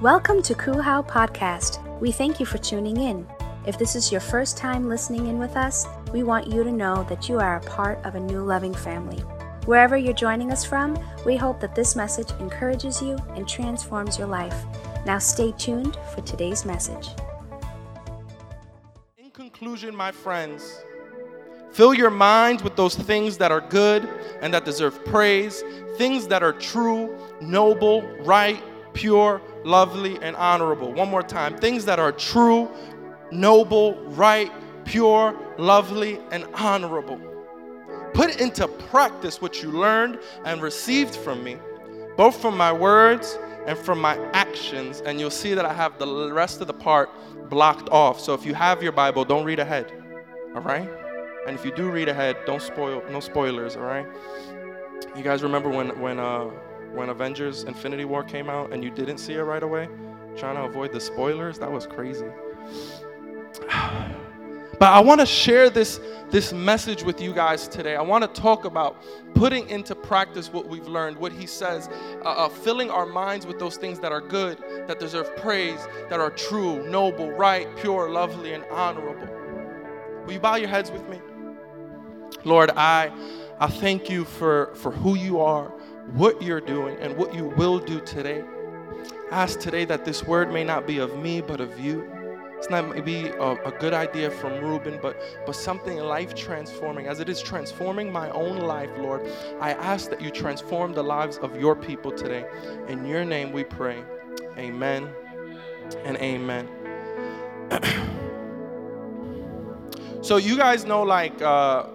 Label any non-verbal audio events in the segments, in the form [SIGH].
Welcome to Kuhau Podcast. We thank you for tuning in. If this is your first time listening in with us, we want you to know that you are a part of a new loving family. Wherever you're joining us from, we hope that this message encourages you and transforms your life. Now stay tuned for today's message. In conclusion, my friends, fill your minds with those things that are good and that deserve praise, things that are true, noble, right, pure, lovely, and honorable. One more time. Things that are true, noble, right, pure, lovely, and honorable. Put into practice what you learned and received from me, both from my words and from my actions, and you'll see that I have the rest of the part blocked off. So if you have your Bible, don't read ahead. All right? And if you do read ahead, don't spoil no spoilers, all right? You guys remember when when uh when Avengers Infinity War came out and you didn't see it right away? Trying to avoid the spoilers? That was crazy. [SIGHS] But I want to share this, this message with you guys today. I want to talk about putting into practice what we've learned, what he says, uh, uh, filling our minds with those things that are good, that deserve praise, that are true, noble, right, pure, lovely, and honorable. Will you bow your heads with me? Lord, I, I thank you for, for who you are, what you're doing, and what you will do today. I ask today that this word may not be of me, but of you. It's not maybe a, a good idea from Ruben, but, but something life transforming. As it is transforming my own life, Lord, I ask that you transform the lives of your people today. In your name we pray. Amen and amen. [CLEARS THROAT] so you guys know like uh,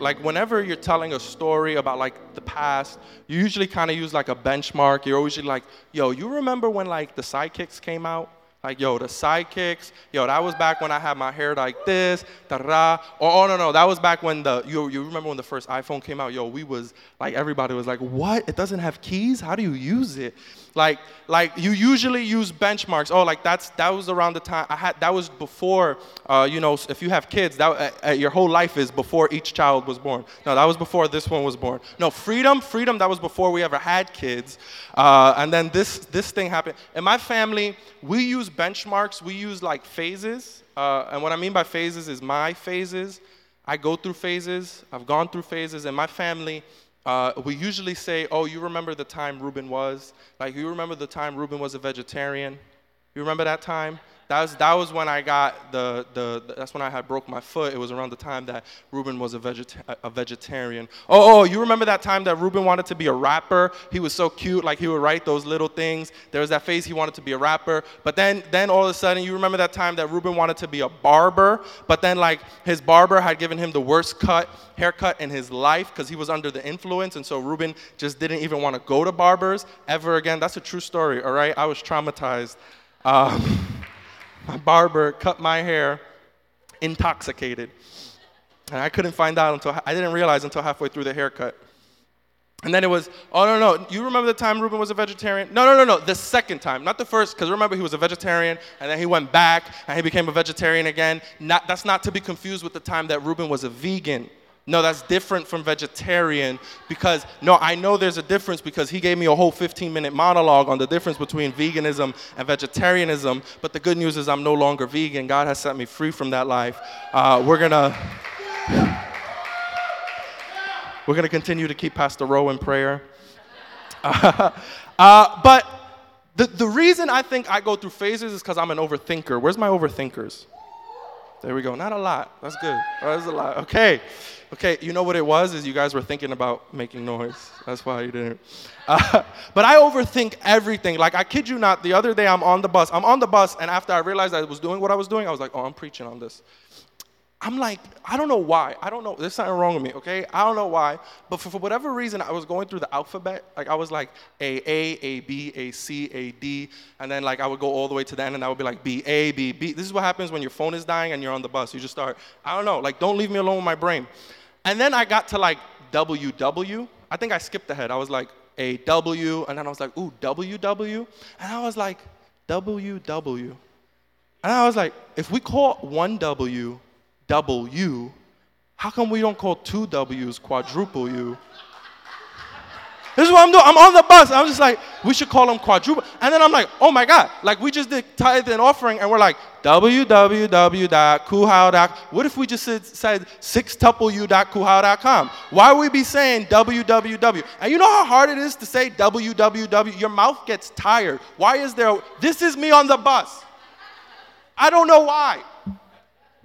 like whenever you're telling a story about like the past, you usually kind of use like a benchmark. You're always like, yo, you remember when like the sidekicks came out? Like, yo, the sidekicks, yo, that was back when I had my hair like this, da da. Or, oh, no, no, that was back when the, you, you remember when the first iPhone came out? Yo, we was, like, everybody was like, what? It doesn't have keys? How do you use it? Like, like you usually use benchmarks. Oh, like that's, that was around the time, I had, that was before, uh, you know, if you have kids, that, uh, uh, your whole life is before each child was born. No, that was before this one was born. No, freedom, freedom, that was before we ever had kids. Uh, and then this, this thing happened. In my family, we use benchmarks, we use like phases. Uh, and what I mean by phases is my phases. I go through phases, I've gone through phases. In my family, uh, we usually say, oh, you remember the time Ruben was? Like, you remember the time Ruben was a vegetarian? You remember that time? That was, that was when I got the, the, that's when I had broke my foot. It was around the time that Ruben was a, vegeta- a vegetarian. Oh, oh, you remember that time that Ruben wanted to be a rapper? He was so cute, like he would write those little things. There was that phase he wanted to be a rapper. But then, then all of a sudden, you remember that time that Ruben wanted to be a barber, but then like his barber had given him the worst cut, haircut in his life because he was under the influence. And so Ruben just didn't even want to go to barbers ever again. That's a true story, all right? I was traumatized. Um, my barber cut my hair intoxicated. And I couldn't find out until I didn't realize until halfway through the haircut. And then it was, oh no, no, you remember the time Ruben was a vegetarian? No, no, no, no, the second time, not the first, because remember he was a vegetarian and then he went back and he became a vegetarian again. Not, that's not to be confused with the time that Ruben was a vegan. No, that's different from vegetarian because, no, I know there's a difference because he gave me a whole 15 minute monologue on the difference between veganism and vegetarianism. But the good news is I'm no longer vegan. God has set me free from that life. Uh, we're going to. We're going to continue to keep Pastor Rowe in prayer. Uh, [LAUGHS] uh, but the, the reason I think I go through phases is because I'm an overthinker. Where's my overthinkers? There we go. Not a lot. That's good. That's a lot. Okay. Okay, you know what it was? Is you guys were thinking about making noise. That's why you didn't. Uh, [LAUGHS] but I overthink everything. Like, I kid you not, the other day I'm on the bus. I'm on the bus, and after I realized I was doing what I was doing, I was like, oh, I'm preaching on this. I'm like, I don't know why. I don't know. There's something wrong with me, okay? I don't know why. But for, for whatever reason, I was going through the alphabet. Like, I was like A, A, A, B, A, C, A, D. And then, like, I would go all the way to the end, and I would be like B, A, B, B. This is what happens when your phone is dying and you're on the bus. You just start, I don't know. Like, don't leave me alone with my brain. And then I got to, like, WW. I think I skipped ahead. I was like, A, W. And then I was like, ooh, WW. And I was like, WW. And I was like, if we call one W, double U, how come we don't call two W's quadruple U? This is what I'm doing. I'm on the bus. I'm just like, we should call them quadruple. And then I'm like, oh my God. Like we just did tithe and offering and we're like, www.kuhau.com. What if we just said, said sixtupleu.kuhau.com? Why would we be saying www? And you know how hard it is to say www? Your mouth gets tired. Why is there, this is me on the bus. I don't know why.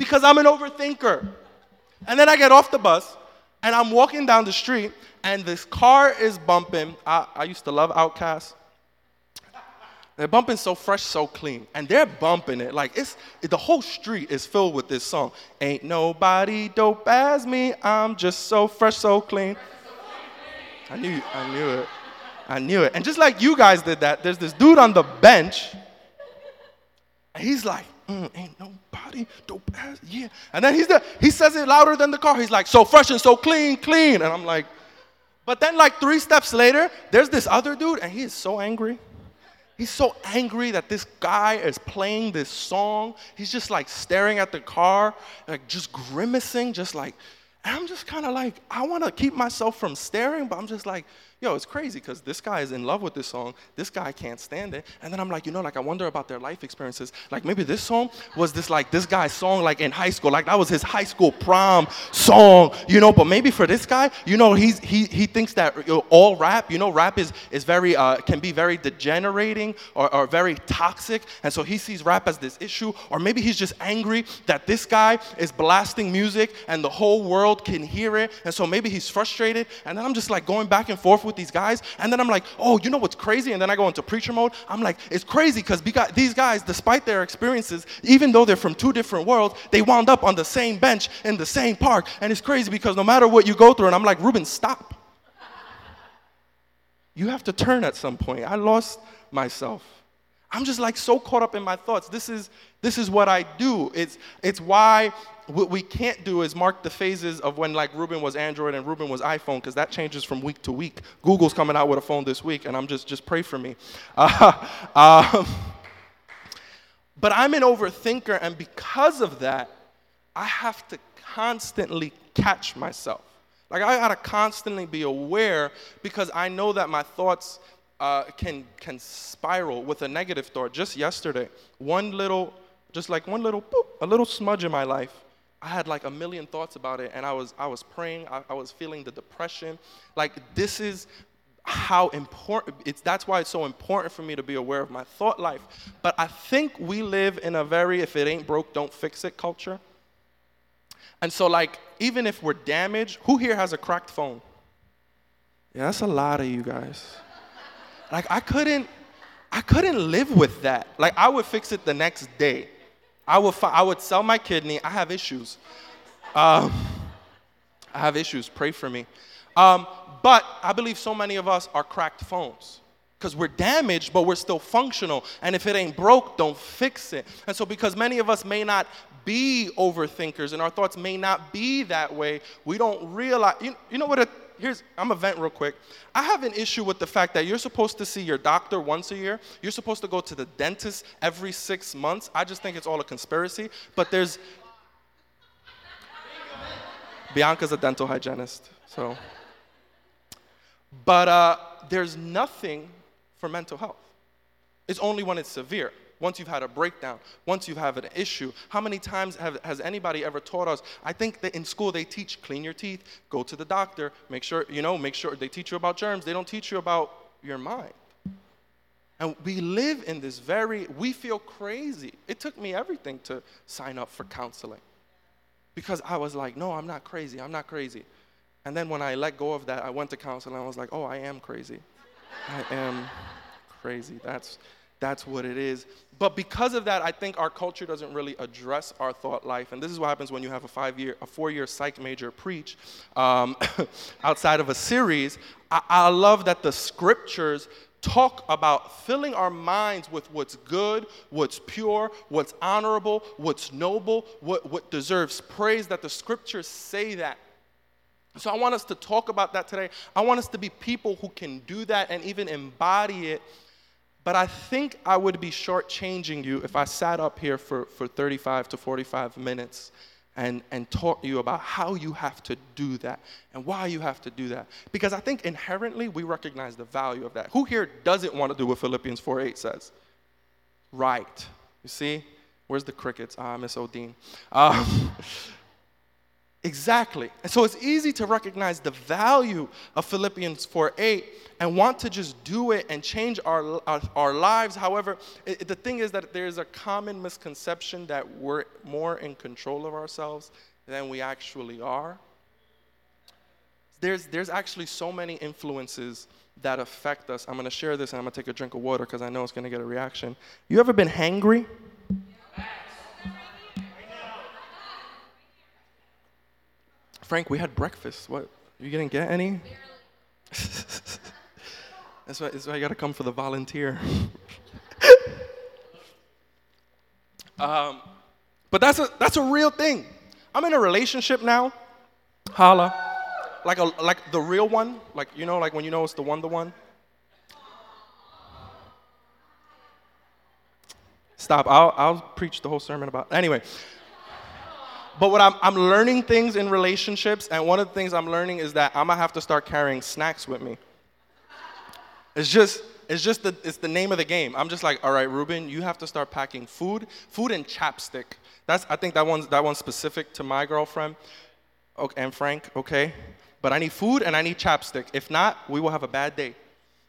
Because I'm an overthinker. And then I get off the bus and I'm walking down the street and this car is bumping. I, I used to love OutKast. They're bumping so fresh, so clean. And they're bumping it. Like it's the whole street is filled with this song. Ain't nobody dope as me. I'm just so fresh, so clean. I knew I knew it. I knew it. And just like you guys did that, there's this dude on the bench. And he's like, mm, ain't nobody dope as yeah. And then he's there, he says it louder than the car. He's like, so fresh and so clean, clean. And I'm like, but then like three steps later, there's this other dude, and he is so angry. He's so angry that this guy is playing this song. He's just like staring at the car, like just grimacing, just like, and I'm just kind of like, I want to keep myself from staring, but I'm just like, yo, it's crazy because this guy is in love with this song. This guy can't stand it. And then I'm like, you know, like I wonder about their life experiences. Like maybe this song was this like this guy's song like in high school. Like that was his high school prom song, you know. But maybe for this guy, you know, he's he he thinks that you know, all rap, you know, rap is is very uh, can be very degenerating or, or very toxic. And so he sees rap as this issue. Or maybe he's just angry that this guy is blasting music and the whole world can hear it. And so maybe he's frustrated. And then I'm just like going back and forth with with these guys. And then I'm like, oh, you know what's crazy? And then I go into preacher mode. I'm like, it's crazy because these guys, despite their experiences, even though they're from two different worlds, they wound up on the same bench in the same park. And it's crazy because no matter what you go through, and I'm like, Ruben, stop. You have to turn at some point. I lost myself. I'm just like so caught up in my thoughts. This is this is what I do. It's it's why what we can't do is mark the phases of when like Ruben was Android and Ruben was iPhone because that changes from week to week. Google's coming out with a phone this week, and I'm just just pray for me. Uh, [LAUGHS] um, but I'm an overthinker, and because of that, I have to constantly catch myself. Like I gotta constantly be aware because I know that my thoughts uh, can can spiral with a negative thought. Just yesterday, one little, just like one little, boop, a little smudge in my life. I had like a million thoughts about it, and I was I was praying. I, I was feeling the depression. Like this is how important it's that's why it's so important for me to be aware of my thought life but i think we live in a very if it ain't broke don't fix it culture and so like even if we're damaged who here has a cracked phone yeah that's a lot of you guys like I couldn't, I couldn't live with that. Like I would fix it the next day. I would, fi- I would sell my kidney. I have issues. Um, I have issues. Pray for me. Um, but I believe so many of us are cracked phones because we're damaged, but we're still functional. And if it ain't broke, don't fix it. And so, because many of us may not be overthinkers and our thoughts may not be that way, we don't realize. You, you know what a here's I'm a vent real quick. I have an issue with the fact that you're supposed to see your doctor once a year. You're supposed to go to the dentist every six months. I just think it's all a conspiracy. But there's Bianca's a dental hygienist, so. But uh, there's nothing for mental health. It's only when it's severe once you've had a breakdown, once you've had an issue. How many times have, has anybody ever taught us? I think that in school they teach clean your teeth, go to the doctor, make sure, you know, make sure they teach you about germs. They don't teach you about your mind. And we live in this very, we feel crazy. It took me everything to sign up for counseling because I was like, no, I'm not crazy, I'm not crazy. And then when I let go of that, I went to counseling. I was like, oh, I am crazy. I am crazy. That's that's what it is. But because of that, I think our culture doesn't really address our thought life. And this is what happens when you have a five year, a four year psych major preach um, [LAUGHS] outside of a series. I, I love that the scriptures talk about filling our minds with what's good, what's pure, what's honorable, what's noble, what, what deserves praise, that the scriptures say that. So I want us to talk about that today. I want us to be people who can do that and even embody it but I think I would be shortchanging you if I sat up here for, for 35 to 45 minutes and, and taught you about how you have to do that and why you have to do that. Because I think inherently we recognize the value of that. Who here doesn't want to do what Philippians 4.8 says? Right. You see? Where's the crickets? Ah, Miss Odine. Um, [LAUGHS] exactly. And so it's easy to recognize the value of Philippians 4 8 and want to just do it and change our, our, our lives. However, it, the thing is that there's a common misconception that we're more in control of ourselves than we actually are. There's, there's actually so many influences that affect us. I'm going to share this and I'm going to take a drink of water because I know it's going to get a reaction. You ever been hangry? Frank, we had breakfast. What? You didn't get any? [LAUGHS] That's why, that's why I got to come for the volunteer. [LAUGHS] um, but that's a, that's a real thing. I'm in a relationship now. Holla. Like, a, like the real one. Like, you know, like when you know it's the one, the one. Stop. I'll, I'll preach the whole sermon about. Anyway. But what I'm, I'm learning things in relationships, and one of the things I'm learning is that I'm gonna have to start carrying snacks with me. It's just, it's just the, it's the name of the game. I'm just like, all right, Ruben, you have to start packing food, food and chapstick. That's, I think that one's, that one's specific to my girlfriend okay, and Frank, okay? But I need food and I need chapstick. If not, we will have a bad day.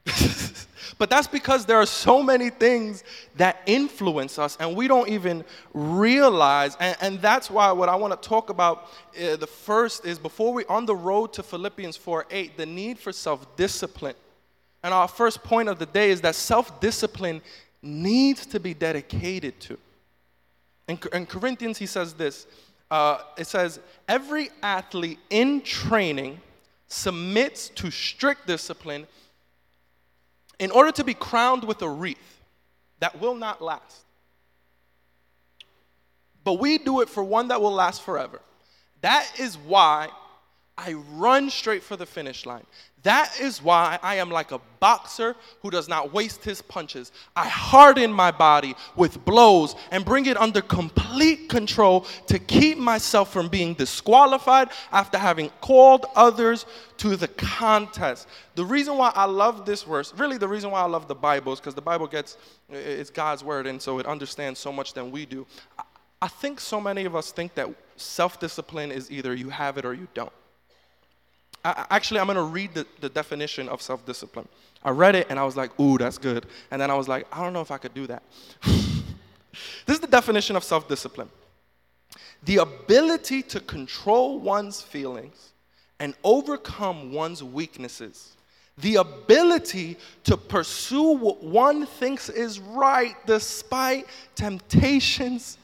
[LAUGHS] but that's because there are so many things that influence us and we don't even realize. And, and that's why what I want to talk about uh, the first is before we on the road to Philippians 4 8, the need for self discipline. And our first point of the day is that self discipline needs to be dedicated to. In, in Corinthians, he says this uh, it says, Every athlete in training submits to strict discipline in order to be crowned with a wreath that will not last. But we do it for one that will last forever. That is why I run straight for the finish line. That is why I am like a boxer who does not waste his punches. I harden my body with blows and bring it under complete control to keep myself from being disqualified after having called others to the contest. The reason why I love this verse, really the reason why I love the Bible is because the Bible gets, it's God's word, and so it understands so much than we do. I think so many of us think that self discipline is either you have it or you don't. Actually, I'm going to read the, the definition of self discipline. I read it and I was like, ooh, that's good. And then I was like, I don't know if I could do that. [LAUGHS] this is the definition of self discipline the ability to control one's feelings and overcome one's weaknesses. The ability to pursue what one thinks is right despite temptations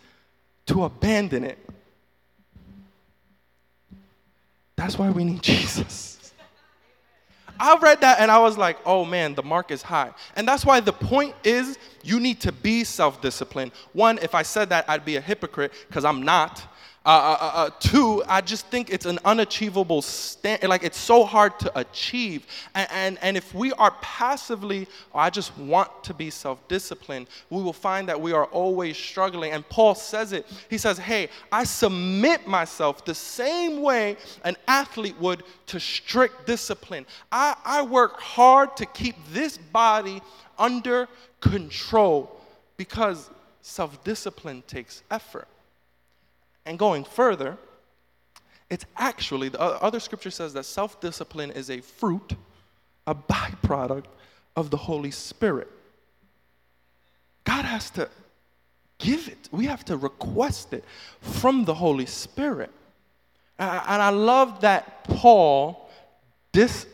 to abandon it. That's why we need [LAUGHS] Jesus. I read that and I was like, oh man, the mark is high. And that's why the point is you need to be self disciplined. One, if I said that, I'd be a hypocrite because I'm not. Uh, uh, uh, uh, two, I just think it's an unachievable stand. Like it's so hard to achieve. And, and, and if we are passively, oh, I just want to be self disciplined, we will find that we are always struggling. And Paul says it. He says, Hey, I submit myself the same way an athlete would to strict discipline. I, I work hard to keep this body under control because self discipline takes effort. And going further, it's actually, the other scripture says that self discipline is a fruit, a byproduct of the Holy Spirit. God has to give it, we have to request it from the Holy Spirit. And I love that Paul, this,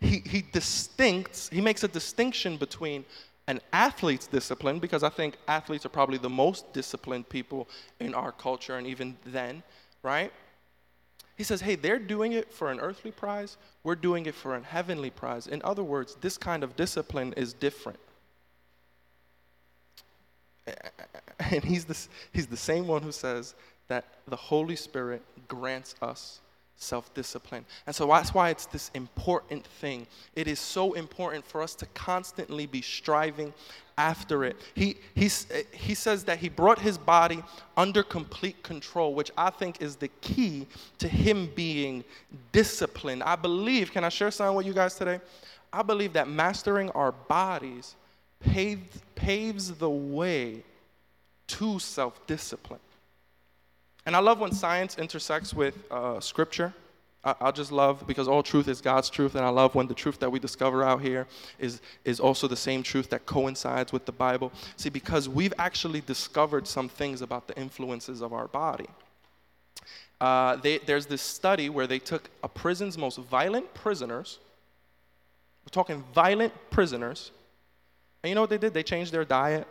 he, he distincts, he makes a distinction between an athlete's discipline, because I think athletes are probably the most disciplined people in our culture and even then, right? He says, hey, they're doing it for an earthly prize, we're doing it for an heavenly prize. In other words, this kind of discipline is different. [LAUGHS] And he's the, he's the same one who says that the Holy Spirit grants us self discipline. And so that's why it's this important thing. It is so important for us to constantly be striving after it. He, he's, he says that he brought his body under complete control, which I think is the key to him being disciplined. I believe, can I share something with you guys today? I believe that mastering our bodies paves, paves the way to self discipline. And I love when science intersects with uh, scripture. I, I just love because all truth is God's truth, and I love when the truth that we discover out here is, is also the same truth that coincides with the Bible. See, because we've actually discovered some things about the influences of our body. Uh, they, there's this study where they took a prison's most violent prisoners, we're talking violent prisoners, and you know what they did? They changed their diet.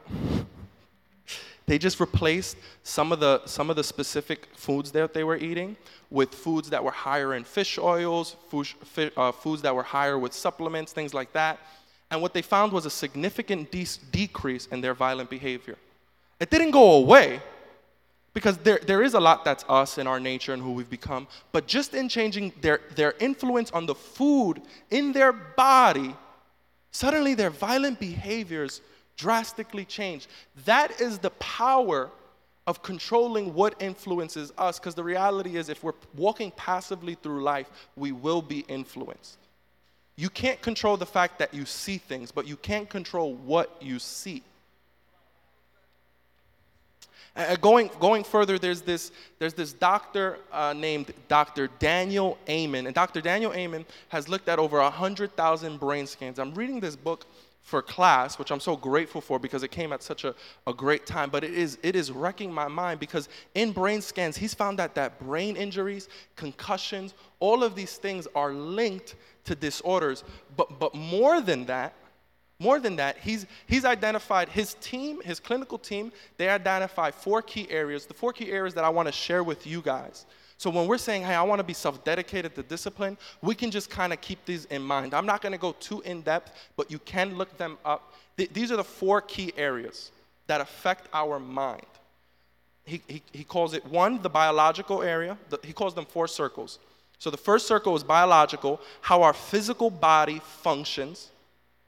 They just replaced some of the, some of the specific foods that they were eating with foods that were higher in fish oils, food, uh, foods that were higher with supplements, things like that. And what they found was a significant de- decrease in their violent behavior. It didn't go away because there, there is a lot that's us in our nature and who we've become, but just in changing their, their influence on the food in their body, suddenly their violent behaviors drastically changed. That is the power of controlling what influences us, because the reality is, if we're walking passively through life, we will be influenced. You can't control the fact that you see things, but you can't control what you see. Uh, going, going further, there's this, there's this doctor uh, named Dr. Daniel Amen. And Dr. Daniel Amen has looked at over 100,000 brain scans. I'm reading this book for class, which I'm so grateful for because it came at such a, a great time. But it is, it is wrecking my mind because in brain scans, he's found that, that brain injuries, concussions, all of these things are linked to disorders. But, but more than that, more than that, he's, he's identified his team, his clinical team, they identify four key areas, the four key areas that I want to share with you guys. So when we're saying, hey, I want to be self dedicated to discipline, we can just kind of keep these in mind. I'm not going to go too in depth, but you can look them up. Th- these are the four key areas that affect our mind. He, he, he calls it one, the biological area. The, he calls them four circles. So the first circle is biological, how our physical body functions.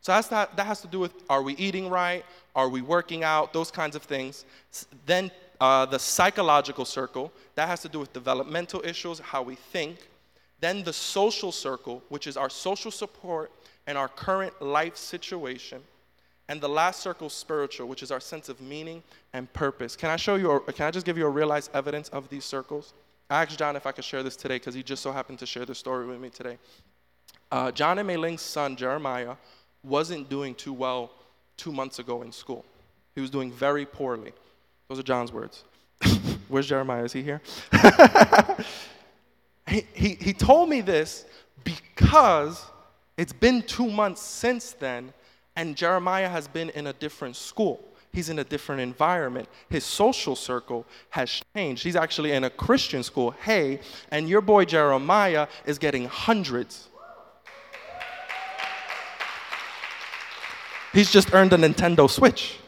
So that's that, that has to do with are we eating right? Are we working out? Those kinds of things. Then uh, the psychological circle, that has to do with developmental issues, how we think. Then the social circle, which is our social support and our current life situation. And the last circle, spiritual, which is our sense of meaning and purpose. Can I show you, or can I just give you a real life evidence of these circles? I asked John if I could share this today because he just so happened to share the story with me today. Uh, John and Mayling's son, Jeremiah, wasn't doing too well two months ago in school. He was doing very poorly. Those are John's words. [LAUGHS] Where's Jeremiah? Is he here? [LAUGHS] he, he, he told me this because it's been two months since then, and Jeremiah has been in a different school. He's in a different environment. His social circle has changed. He's actually in a Christian school. Hey, and your boy Jeremiah is getting hundreds. He's just earned a Nintendo Switch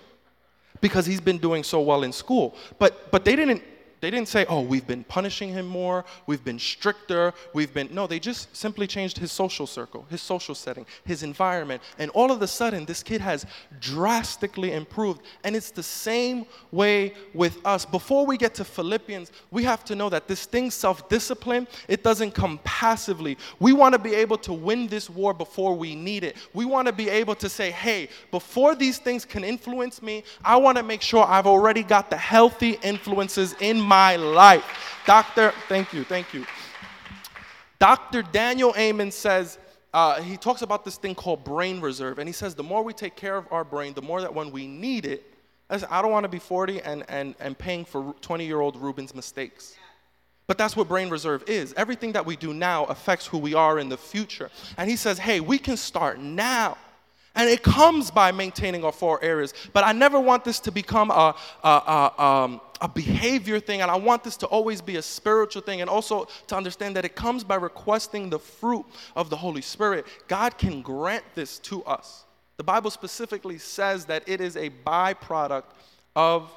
because he's been doing so well in school. But, but they didn't they didn't say, oh, we've been punishing him more, we've been stricter, we've been. No, they just simply changed his social circle, his social setting, his environment. And all of a sudden, this kid has drastically improved. And it's the same way with us. Before we get to Philippians, we have to know that this thing, self discipline, it doesn't come passively. We want to be able to win this war before we need it. We want to be able to say, hey, before these things can influence me, I want to make sure I've already got the healthy influences in my my life. Doctor, thank you, thank you. Dr. Daniel Amen says, uh, he talks about this thing called brain reserve. And he says, the more we take care of our brain, the more that when we need it, I don't want to be 40 and, and, and paying for 20 year old Ruben's mistakes. But that's what brain reserve is. Everything that we do now affects who we are in the future. And he says, hey, we can start now. And it comes by maintaining our four areas. But I never want this to become a, a, a, um, a behavior thing, and I want this to always be a spiritual thing, and also to understand that it comes by requesting the fruit of the Holy Spirit. God can grant this to us. The Bible specifically says that it is a byproduct of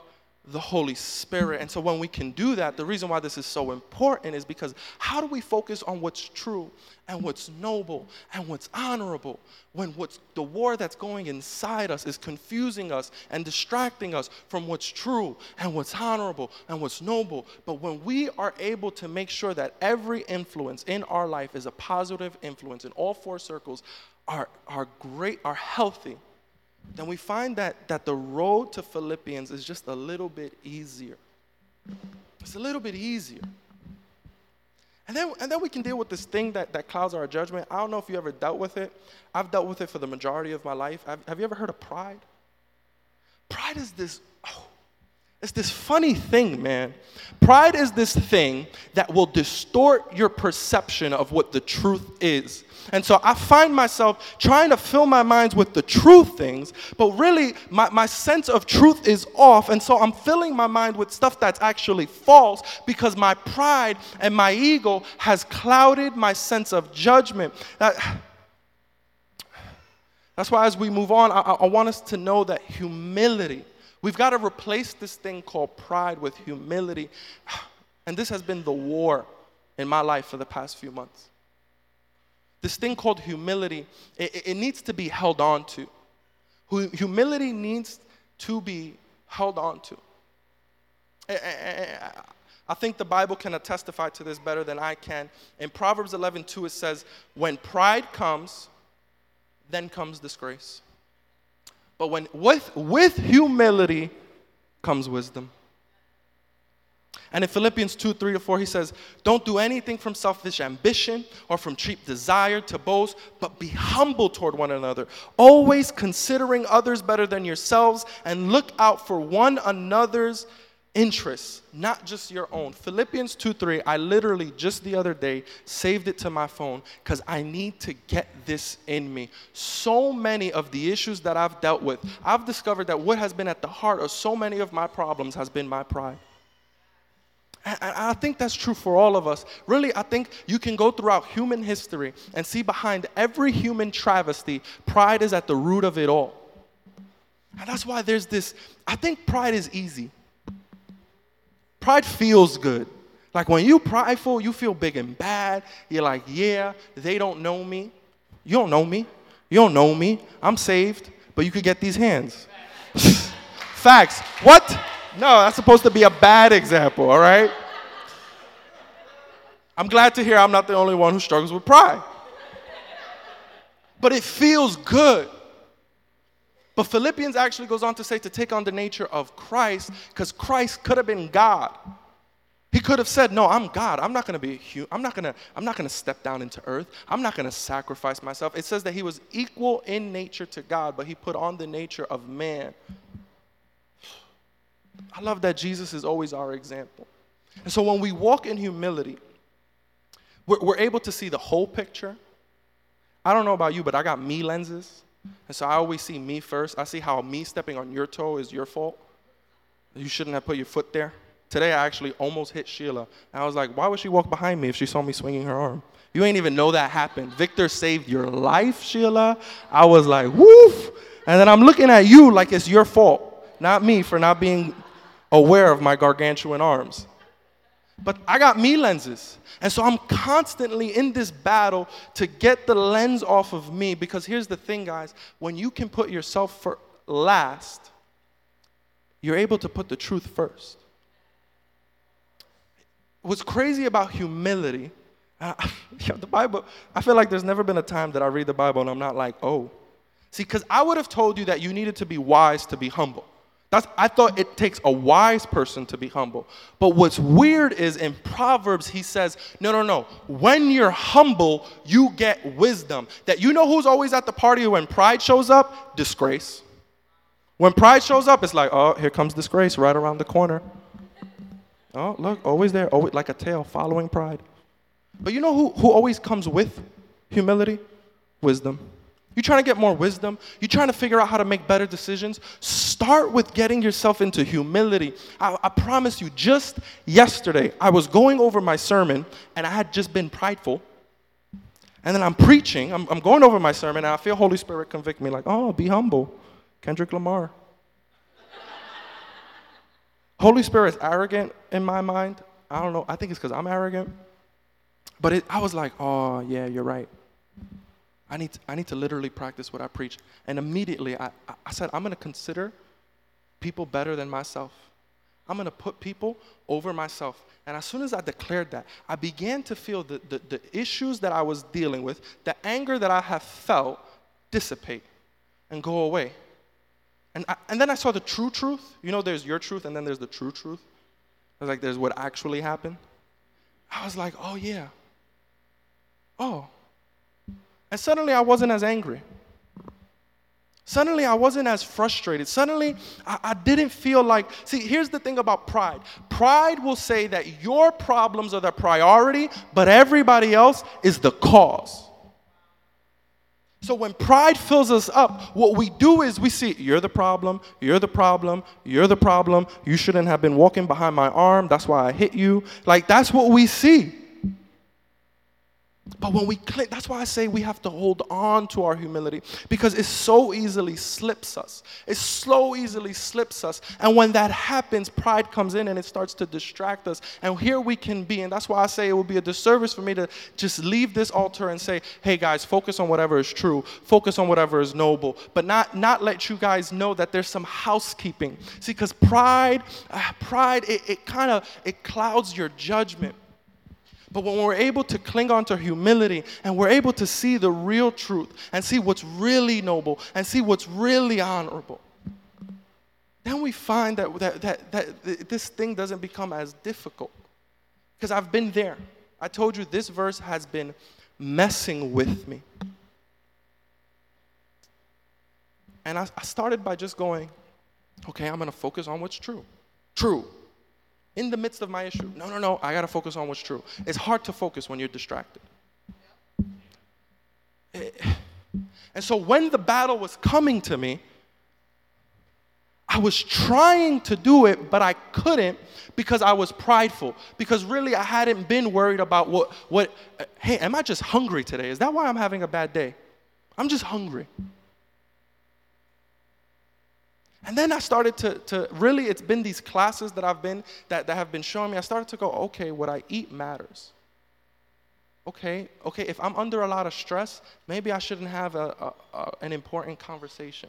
the Holy Spirit. And so when we can do that, the reason why this is so important is because how do we focus on what's true and what's noble and what's honorable when what's the war that's going inside us is confusing us and distracting us from what's true and what's honorable and what's noble. But when we are able to make sure that every influence in our life is a positive influence in all four circles are, are great, are healthy then we find that, that the road to Philippians is just a little bit easier. It's a little bit easier. And then, and then we can deal with this thing that, that clouds our judgment. I don't know if you ever dealt with it. I've dealt with it for the majority of my life. Have, have you ever heard of pride? Pride is this, it's this funny thing, man. Pride is this thing that will distort your perception of what the truth is. And so I find myself trying to fill my minds with the true things, but really my, my sense of truth is off. And so I'm filling my mind with stuff that's actually false because my pride and my ego has clouded my sense of judgment. That, [SIGHS] that's why as we move on, I, I want us to know that humility, we've got to replace this thing called pride with humility. [SIGHS] And this has been the war in my life for the past few months. This thing called humility, it, it needs to be held on to. Humility needs to be held on to. Eh, eh, eh, I think the Bible can testify to this better than I can. In Proverbs 11, 2, it says, When pride comes, then comes disgrace. But when with, with humility comes wisdom. And in Philippians 2 3 to 4, he says, Don't do anything from selfish ambition or from cheap desire to boast, but be humble toward one another, always considering others better than yourselves, and look out for one another's interests, not just your own. Philippians 2 3, I literally just the other day saved it to my phone because I need to get this in me. So many of the issues that I've dealt with, I've discovered that what has been at the heart of so many of my problems has been my pride. And I think that's true for all of us. Really, I think you can go throughout human history and see behind every human travesty, pride is at the root of it all. And that's why there's this, I think pride is easy. Pride feels good. Like when you prideful, you feel big and bad. You're like, yeah, they don't know me. You don't know me. You don't know me. I'm saved, but you could get these hands. [LAUGHS] Facts. What? No, that's supposed to be a bad example, all right? I'm glad to hear I'm not the only one who struggles with pride. But it feels good. But Philippians actually goes on to say to take on the nature of Christ because Christ could have been God. He could have said, "No, I'm God. I'm not going to be human. I'm not going to I'm not going to step down into earth. I'm not going to sacrifice myself." It says that he was equal in nature to God, but he put on the nature of man. I love that Jesus is always our example. And so when we walk in humility, we're, we're able to see the whole picture. I don't know about you, but I got me lenses. And so I always see me first. I see how me stepping on your toe is your fault. You shouldn't have put your foot there. Today I actually almost hit Sheila. And I was like, why would she walk behind me if she saw me swinging her arm? You ain't even know that happened. Victor saved your life, Sheila. I was like, woof. And then I'm looking at you like it's your fault, not me for not being aware of my gargantuan arms. But I got me lenses. And so I'm constantly in this battle to get the lens off of me because here's the thing, guys when you can put yourself for last, you're able to put the truth first. What's crazy about humility, [LAUGHS] uh, the Bible, I feel like there's never been a time that I read the Bible and I'm not like, oh. See, because I would have told you that you needed to be wise to be humble. That's, I thought it takes a wise person to be humble. But what's weird is in Proverbs, he says, no, no, no. When you're humble, you get wisdom. That you know who's always at the party when pride shows up? Disgrace. When pride shows up, it's like, oh, here comes disgrace right around the corner. Oh, look, always there, always like a tail following pride. But you know who, who always comes with humility? Wisdom. You trying to get more wisdom? You're trying to figure out how to make better decisions? Start with getting yourself into humility. I, I, promise you, just yesterday, I was going over my sermon and I had just been prideful. And then I'm preaching, I'm, I'm going over my sermon, and I feel Holy Spirit convict me like, oh, be humble. Kendrick Lamar. [LAUGHS] Holy Spirit is arrogant in my mind. I don't know. I think it's because I'm arrogant. But it, I was like, oh, yeah, you're right. I need, to, I need to literally practice what I preach. And immediately I, I said, I'm going to consider people better than myself. I'm going to put people over myself. And as soon as I declared that, I began to feel the, the, the issues that I was dealing with, the anger that I have felt dissipate and go away. And, I, and then I saw the true truth. You know, there's your truth and then there's the true truth. It's like there's what actually happened. I was like, oh, yeah. Oh. And suddenly I wasn't as angry. Suddenly, I wasn't as frustrated. Suddenly, I, I, didn't feel like. See, here's the thing about pride pride will say that your problems are the priority, but everybody else is the cause. So when pride fills us up, what we do is we see, you're the problem, you're the problem, you're the problem, you shouldn't have been walking behind my arm, that's why I hit you. Like, that's what we see. But when we click, that's why I say we have to hold on to our humility because it so easily slips us. It so easily slips us. And when that happens, pride comes in and it starts to distract us. And here we can be. And that's why I say it would be a disservice for me to just leave this altar and say, hey guys, focus on whatever is true, focus on whatever is noble, but not, not let you guys know that there's some housekeeping. See, because pride, uh, pride, it, it kind of, it clouds your judgment. But when we're able to cling on to humility and we're able to see the real truth and see what's really noble and see what's really honorable, then we find that, that, that, that this thing doesn't become as difficult. Because I've been there. I told you this verse has been messing with me. And I, I started by just going, okay, I'm going to focus on what's true. True in the midst of my issue. No, no, no, I got to focus on what's true. It's hard to focus when you're distracted. Eh, and so when the battle was coming to me, I was trying to do it, but I couldn't because I was prideful. Because really, I hadn't been worried about what, what, eh, hey, am I just hungry today? Is that why I'm having a bad day? I'm just hungry. And then I started to, to really, it's been these classes that I've been, that, that have been showing me, I started to go, okay, what I eat matters. Okay, okay, if I'm under a lot of stress, maybe I shouldn't have a, a, a, an important conversation.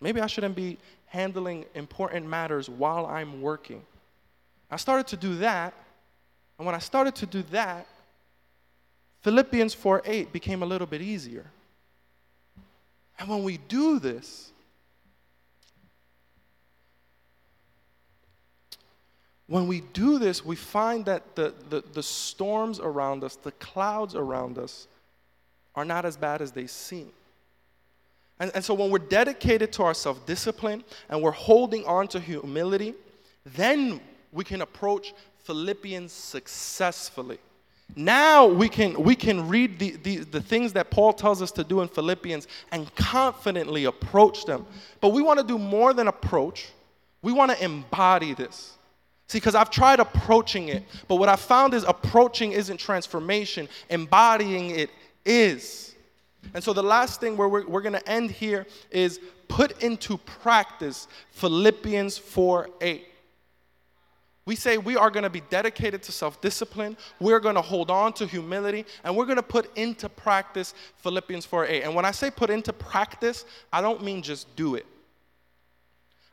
Maybe I shouldn't be handling important matters while I'm working. I started to do that, and when I started to do that, Philippians 4 8 became a little bit easier. And when we do this, When we do this, we find that the, the, the, storms around us, the clouds around us, are not as bad as they seem. And, and so when we're dedicated to our self discipline and we're holding on to humility, then we can approach Philippians successfully. Now we can, we can read the, the, the things that Paul tells us to do in Philippians and confidently approach them. But we want to do more than approach, we want to embody this. See, because I've tried approaching it, but what I found is approaching isn't transformation, embodying it is. And so the last thing where we're, we're going to end here is put into practice Philippians 4 8. We say we are going to be dedicated to self discipline, we're going to hold on to humility, and we're going to put into practice Philippians 4 8. And when I say put into practice, I don't mean just do it.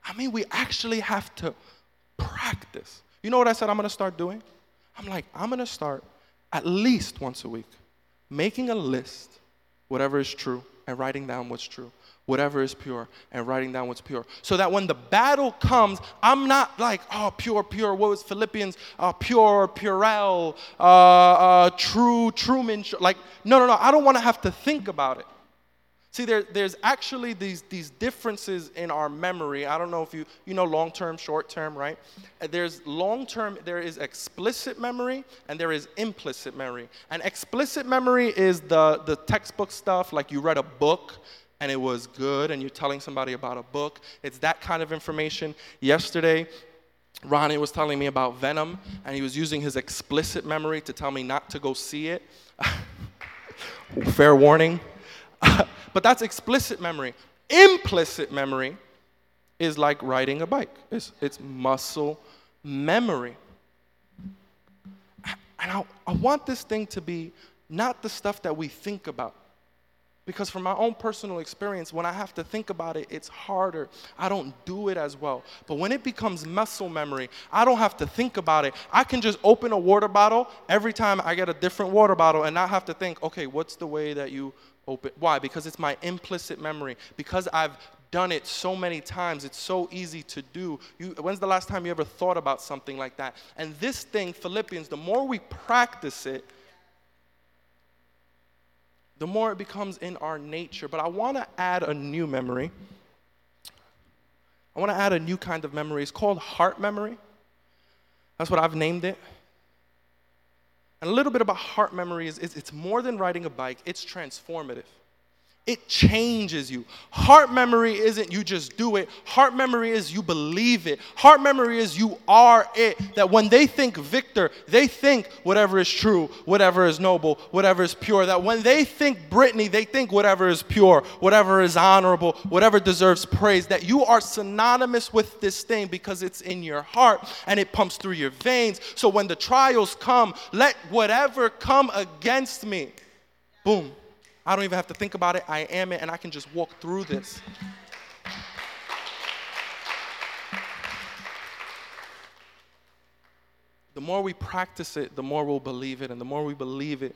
I mean, we actually have to practice. You know what I said I'm gonna start doing? I'm like, I'm gonna start at least once a week making a list, whatever is true, and writing down what's true, whatever is pure, and writing down what's pure. So that when the battle comes, I'm not like, oh, pure, pure. What was Philippians? Uh, pure, Purell, uh, uh, true, Truman. Like, no, no, no. I don't wanna have to think about it. See, there, there's actually these, these differences in our memory. I don't know if you, you know long term, short term, right? Uh, there's long term, there is explicit memory and there is implicit memory. And explicit memory is the, the textbook stuff, like you read a book and it was good and you're telling somebody about a book. It's that kind of information. Yesterday, Ronnie was telling me about Venom and he was using his explicit memory to tell me not to go see it. [LAUGHS] Fair warning. [LAUGHS] but that's explicit memory. Implicit memory is like riding a bike. It's, it's muscle memory. And I, I want this thing to be not the stuff that we think about. Because from my own personal experience, when I have to think about it, it's harder. I don't do it as well. But when it becomes muscle memory, I don't have to think about it. I can just open a water bottle every time I get a different water bottle and not have to think, okay, what's the way that you open? Why? Because it's my implicit memory. Because I've done it so many times, it's so easy to do. You, when's the last time you ever thought about something like that? And this thing, Philippians, the more we practice it, the more it becomes in our nature. But I want to add a new memory. I want to add a new kind of memory. It's called heart memory. That's what I've named it. And a little bit about heart memory is, is it's more than riding a bike, it's transformative it changes you. Heart memory isn't you just do it. Heart memory is you believe it. Heart memory is you are it. That when they think Victor, they think whatever is true, whatever is noble, whatever is pure. That when they think Brittany, they think whatever is pure, whatever is honorable, whatever deserves praise. That you are synonymous with this thing because it's in your heart and it pumps through your veins. So when the trials come, let whatever come against me, boom I don't even have to think about it. I am it, and I can just walk through this. The more we practice it, the more we'll believe it. And the more we believe it,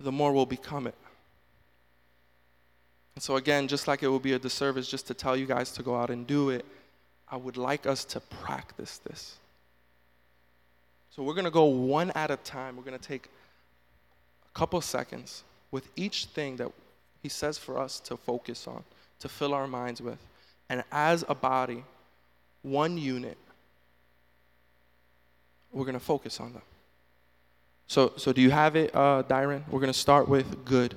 the more we'll become it. And so, again, just like it would be a disservice just to tell you guys to go out and do it, I would like us to practice this. So, we're going to go one at a time. We're going to take a couple seconds with each thing that He says for us to focus on, to fill our minds with. And as a body, one unit, we're going to focus on them. So, so do you have it, uh, Dyron? We're going to start with good.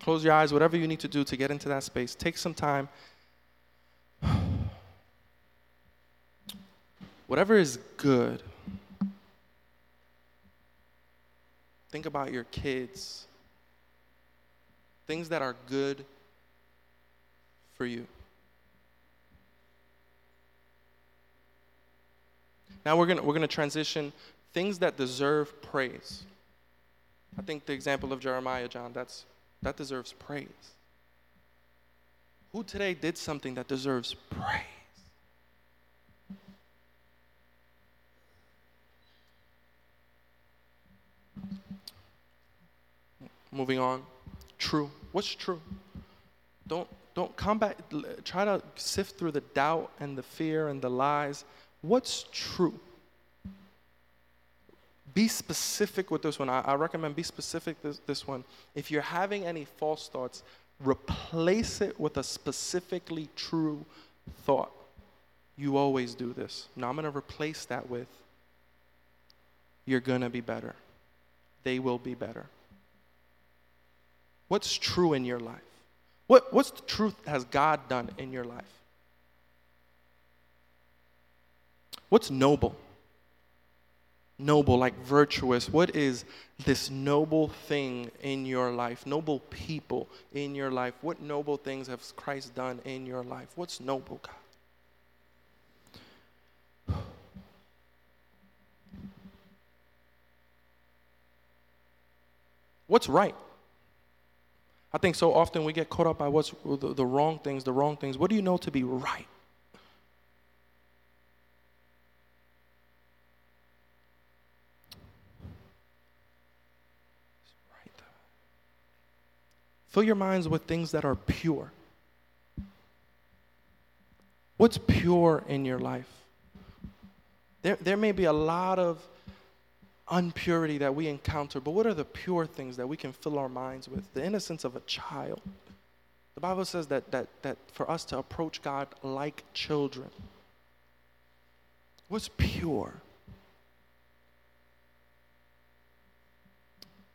Close your eyes, whatever you need to do to get into that space. Take some time. [SIGHS] Whatever is good. Think about your kids. Things that are good for you. Now we're going we're gonna transition things that deserve praise. I think the example of Jeremiah, John, that's, that deserves praise. Who today did something that deserves praise? Moving on. True. What's true? Don't don't combat try to sift through the doubt and the fear and the lies. What's true? Be specific with this one. I, I recommend be specific this, this one. If you're having any false thoughts, replace it with a specifically true thought. You always do this. Now I'm going to replace that with you're going to be better. They will be better. What's true in your life? What, what's the truth has God done in your life? What's noble? Noble, like virtuous. What is this noble thing in your life? Noble people in your life. What noble things has Christ done in your life? What's noble, God? What's right? I think so often we get caught up by what's the, the wrong things, the wrong things. What do you know to be right? Fill your minds with things that are pure. What's pure in your life? There, there may be a lot of unpurity that we encounter, but what are the pure things that we can fill our minds with? The innocence of a child. The Bible says that, that, that for us to approach God like children. What's pure?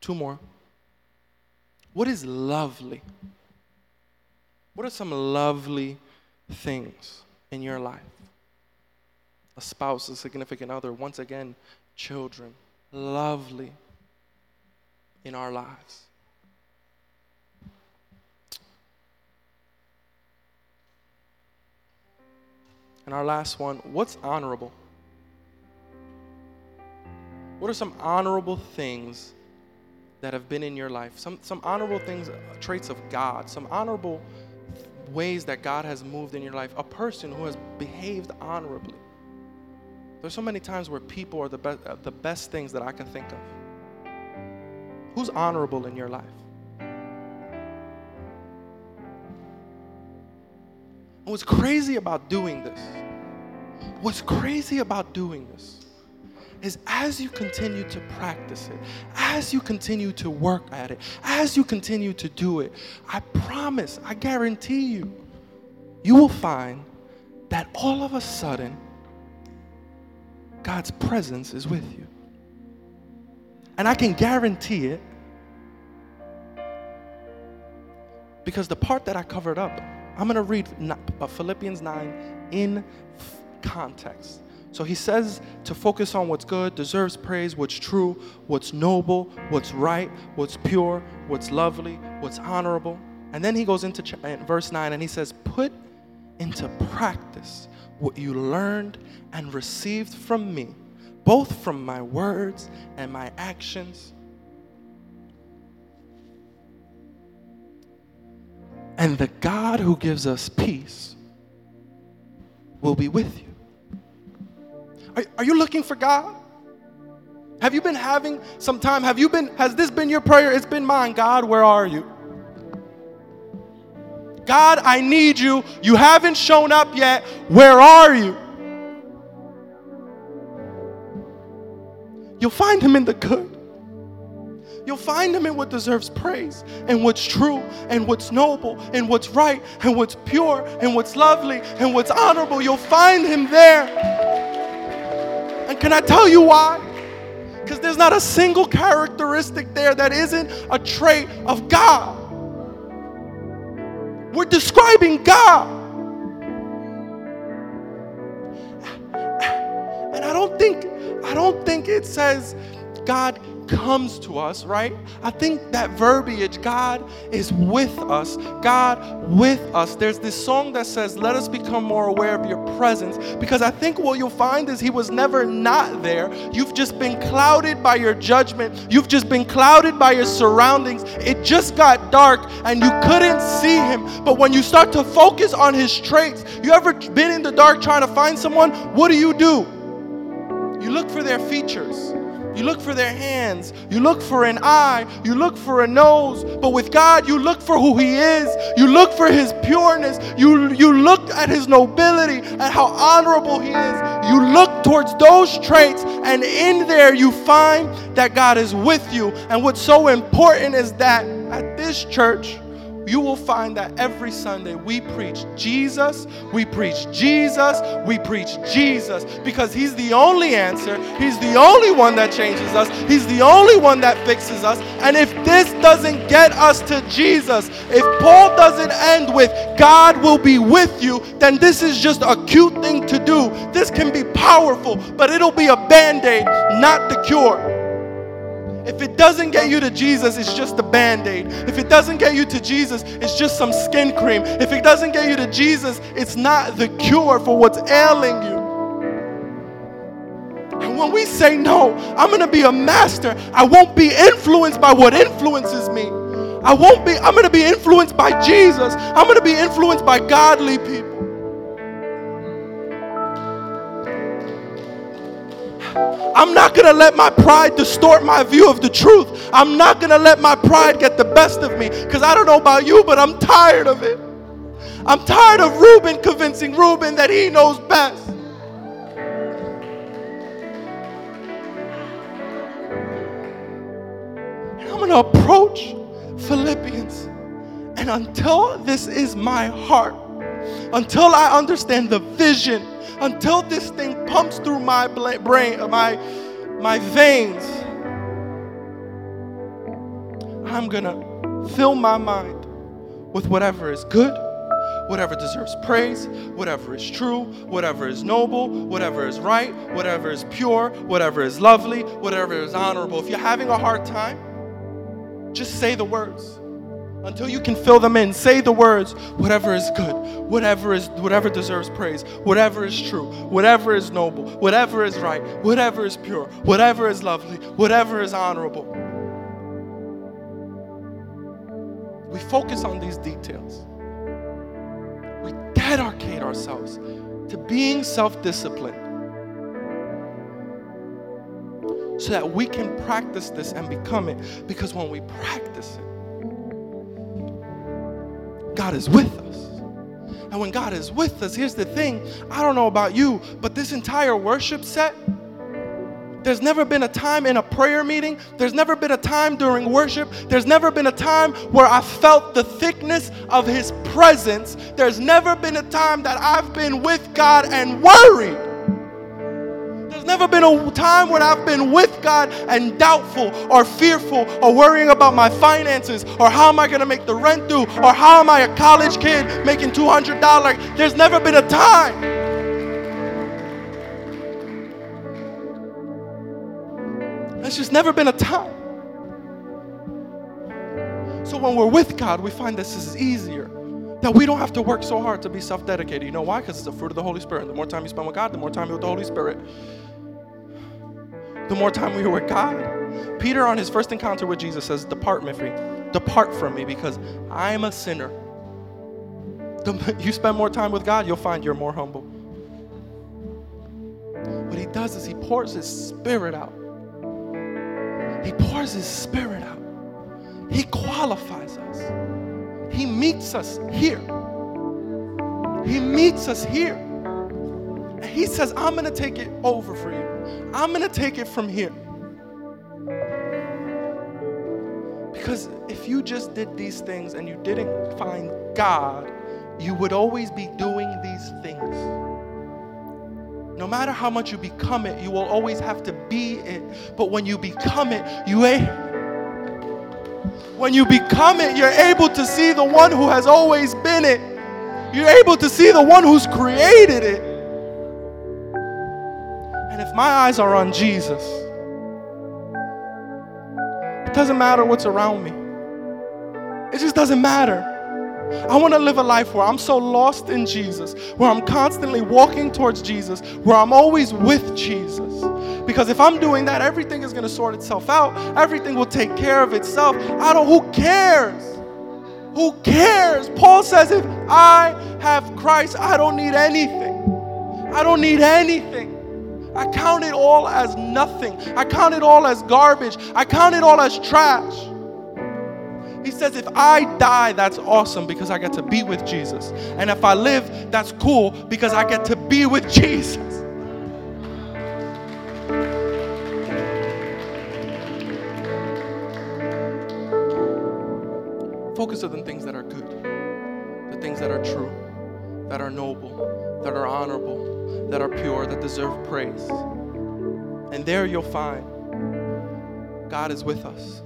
Two more. What is lovely? What are some lovely things in your life? A spouse, a significant other, once again, children lovely in our lives. And our last one what's honorable? What are some honorable things that have been in your life? Some, some honorable things, uh, traits of God, some honorable ways that God has moved in your life, a person who has behaved honorably. There's so many times where people are the, be- uh, the best things that I can think of. Who's honorable in your life? What's crazy about doing this? What's crazy about doing this is as you continue to practice it, as you continue to work at it, as you continue to do it, I promise, I guarantee you, you will find that all of a sudden, God's presence is with you. And I can guarantee it because the part that I covered up, I'm going to read uh, Philippians 9 in context. So he says to focus on what's good, deserves praise, what's true, what's noble, what's right, what's pure, what's lovely, what's honorable. And then he goes into verse 9 and he says, Put into practice what you learned and received from me, both from my words and my actions. And the God who gives us peace will be with you. Are, are you looking for God? Have you been having some time? Have you been, has this been your prayer? It's been mine. God, where are you? God, I need you. You haven't shown up yet. Where are you? You'll find him in the good. You'll find him in what deserves praise and what's true and what's noble and what's right and what's pure and what's lovely and what's honorable. You'll find him there. And can I tell you why? Because there's not a single characteristic there that isn't a trait of God. We're describing God. And I don't think I don't think it says God comes to us, right? I think that verbiage, God is with us, God with us. There's this song that says, Let us become more aware of your presence, because I think what you'll find is He was never not there. You've just been clouded by your judgment, you've just been clouded by your surroundings. It just got dark and you couldn't see Him. But when you start to focus on His traits, you ever been in the dark trying to find someone? What do you do? You look for their features. You look for their hands. You look for an eye. You look for a nose. But with God, you look for who He is. You look for His pureness. You, you look at His nobility, at how honorable He is. You look towards those traits, and in there you find that God is with you. And what's so important is that at this church, you will find that every Sunday we preach Jesus, we preach Jesus, we preach Jesus because He's the only answer. He's the only one that changes us. He's the only one that fixes us. And if this doesn't get us to Jesus, if Paul doesn't end with God will be with you, then this is just a cute thing to do. This can be powerful, but it'll be a band aid, not the cure. If it doesn't get you to Jesus, it's just a band aid. If it doesn't get you to Jesus, it's just some skin cream. If it doesn't get you to Jesus, it's not the cure for what's ailing you. And when we say no, I'm going to be a master, I won't be influenced by what influences me. I won't be, I'm going to be influenced by Jesus. I'm going to be influenced by godly people. I'm not going to let my pride distort my view of the truth. I'm not going to let my pride get the best of me because I don't know about you, but I'm tired of it. I'm tired of Reuben convincing Reuben that he knows best. And I'm going to approach Philippians. And until this is my heart, until I understand the vision until this thing pumps through my brain, uh, my, my veins, I'm going to fill my mind with whatever is good, whatever deserves praise, whatever is true, whatever is noble, whatever is right, whatever is pure, whatever is lovely, whatever is honorable. If you're having a hard time, just say the words. Until you can fill them in. Say the words, whatever is good, whatever is whatever deserves praise, whatever is true, whatever is noble, whatever is right, whatever is pure, whatever is lovely, whatever is honorable. We focus on these details. We dedicate ourselves to being self-disciplined. So that we can practice this and become it. Because when we practice it, God is with us. And when God is with us, here's the thing I don't know about you, but this entire worship set, there's never been a time in a prayer meeting, there's never been a time during worship, there's never been a time where I felt the thickness of His presence. There's never been a time that I've been with God and worried. There's never been a time when I've been with God and doubtful or fearful or worrying about my finances or how am I going to make the rent due or how am I a college kid making $200. There's never been a time. There's just never been a time. So when we're with God, we find this is easier. That we don't have to work so hard to be self dedicated. You know why? Because it's the fruit of the Holy Spirit. The more time you spend with God, the more time you're with the Holy Spirit the more time we were with God. Peter, on his first encounter with Jesus, says, Depart me, depart from me, because I'm a sinner. The, you spend more time with God, you'll find you're more humble. What he does is he pours his spirit out. He pours his spirit out. He qualifies us. He meets us here. He meets us here. And he says, I'm going to take it over for you. I'm going to take it from here. Because if you just did these things and you didn't find God, you would always be doing these things. No matter how much you become it, you will always have to be it. But when you become it, you a when you become it, you're able to see the one who has always been it. You're able to see the one who's created it my eyes are on Jesus, it doesn't matter what's around me. It just doesn't matter. I want to live a life where I'm so lost in Jesus, where I'm constantly walking towards Jesus, where I'm always with Jesus. Because if I'm doing that, everything is going to sort itself out. Everything will take care of itself. I don't, who cares? Who cares? Paul says, if I have Christ, I don't need anything. I don't need anything. I count it all as nothing. I count it all as garbage. I count it all as trash. He says, if I die, that's awesome because I get to be with Jesus. And if I live, that's cool because I get to be with [LAUGHS] Jesus. Focus on the things that are good, the things that are true, that are noble, that are honorable, that are pure, that deserve praise. And there you'll find God is with us.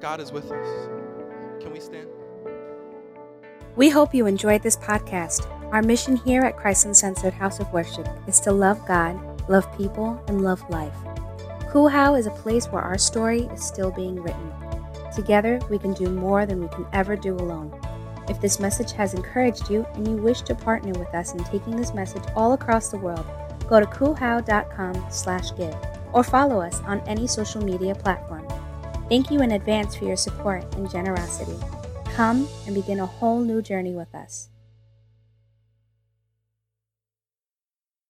God is with us. Can we stand? We hope you enjoyed this podcast. Our mission here at Christ Uncensored House of Worship is to love God, love people, and love life. Cool is a place where our story is still being written. Together, we can do more than we can ever do alone. If this message has encouraged you and you wish to partner with us in taking this message all across the world, go to coolhow.com slash give or follow us on any social media platform. Thank you in advance for your support and generosity. Come and begin a whole new journey with us.